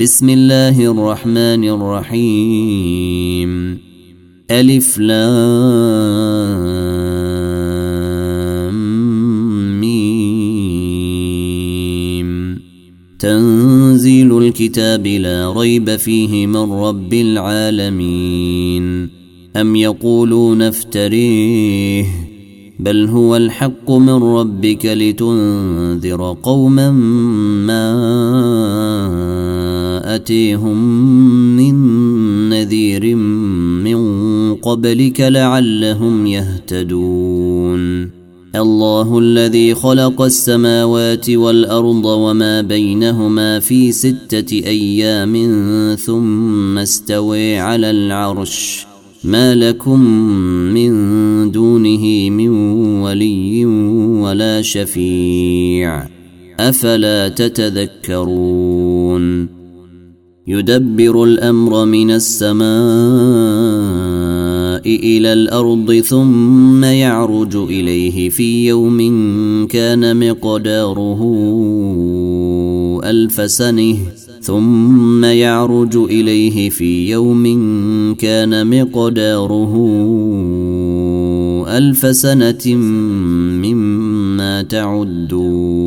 بسم الله الرحمن الرحيم. ألف لام ميم. تنزيل الكتاب لا ريب فيه من رب العالمين. أم يقولون افتريه. بل هو الحق من ربك لتنذر قوما ما ياتيهم من نذير من قبلك لعلهم يهتدون. الله الذي خلق السماوات والأرض وما بينهما في ستة أيام ثم استوي على العرش. ما لكم من دونه من ولي ولا شفيع. أفلا تتذكرون؟ يدبر الأمر من السماء إلى الأرض ثم يعرج إليه في يوم كان مقداره ألف سنة ثم يعرج إليه في يوم كان مقداره ألف سنة مما تعدون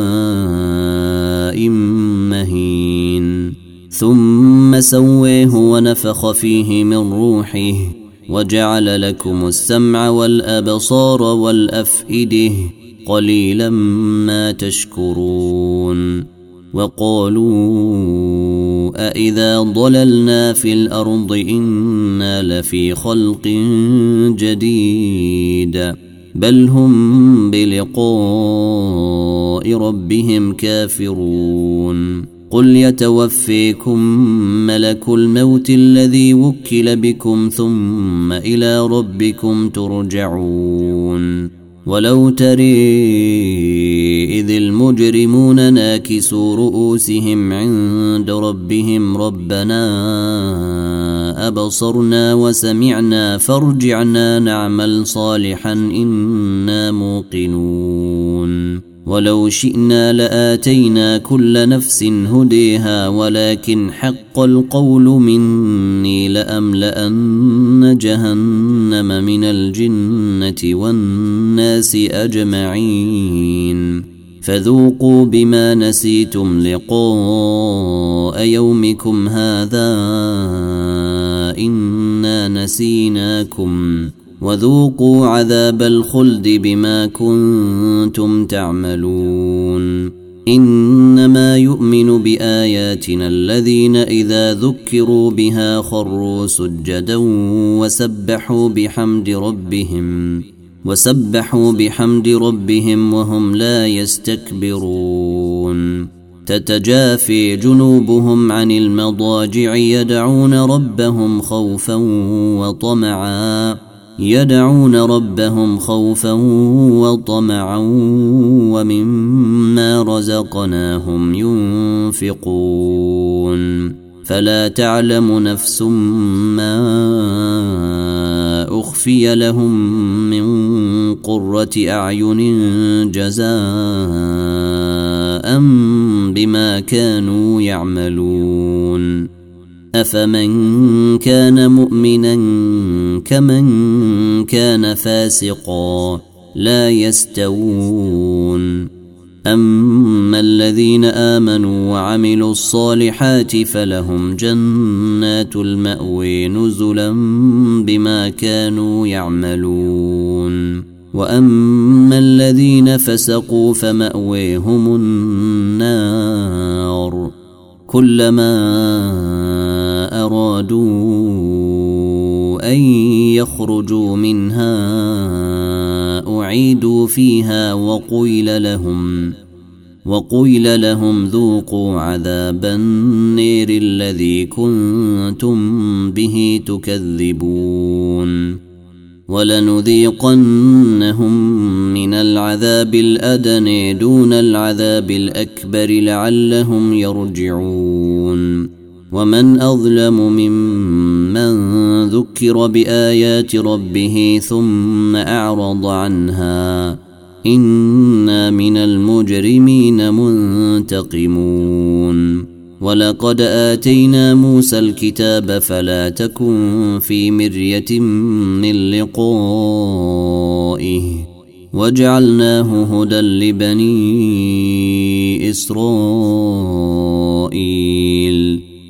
ثم سويه ونفخ فيه من روحه وجعل لكم السمع والأبصار والأفئدة قليلا ما تشكرون وقالوا أإذا ضللنا في الأرض إنا لفي خلق جديد بل هم بلقاء ربهم كافرون قل يتوفيكم ملك الموت الذي وكل بكم ثم إلى ربكم ترجعون. ولو تري إذ المجرمون ناكسوا رؤوسهم عند ربهم ربنا أبصرنا وسمعنا فارجعنا نعمل صالحا إنا موقنون. ولو شئنا لآتينا كل نفس هديها ولكن حق القول مني لأملأن جهنم من الجنة والناس أجمعين. فذوقوا بما نسيتم لقاء يومكم هذا إنا نسيناكم. وذوقوا عذاب الخلد بما كنتم تعملون. إنما يؤمن بآياتنا الذين إذا ذكروا بها خروا سجدا وسبحوا بحمد ربهم وسبحوا بحمد ربهم وهم لا يستكبرون. تتجافي جنوبهم عن المضاجع يدعون ربهم خوفا وطمعا. يدعون ربهم خوفا وطمعا ومما رزقناهم ينفقون. فلا تعلم نفس ما أخفي لهم من قرة أعين جزاء بما كانوا يعملون. أفمن كان مؤمنا كمن كان فاسقا لا يستوون. أما الذين آمنوا وعملوا الصالحات فلهم جنات الماوي نزلا بما كانوا يعملون. وأما الذين فسقوا فماويهم النار. كلما أرادوا أن يخرجوا منها أعيدوا فيها وقيل لهم وقيل لهم ذوقوا عذاب النير الذي كنتم به تكذبون. ولنذيقنهم من العذاب الادني دون العذاب الأكبر لعلهم يرجعون. ومن أظلم ممن ذكر بآيات ربه ثم أعرض عنها إنا من المجرمين منتقمون. ولقد آتينا موسى الكتاب فلا تكن في مرية من لقائه. وجعلناه هدى لبني إسرائيل.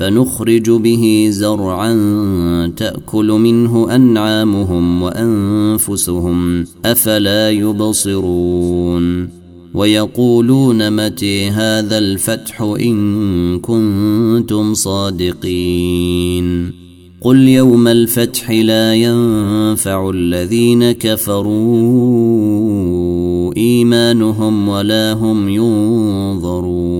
فنخرج به زرعا تأكل منه أنعامهم وأنفسهم أفلا يبصرون. ويقولون متى هذا الفتح إن كنتم صادقين. قل يوم الفتح لا ينفع الذين كفروا إيمانهم ولا هم ينظرون.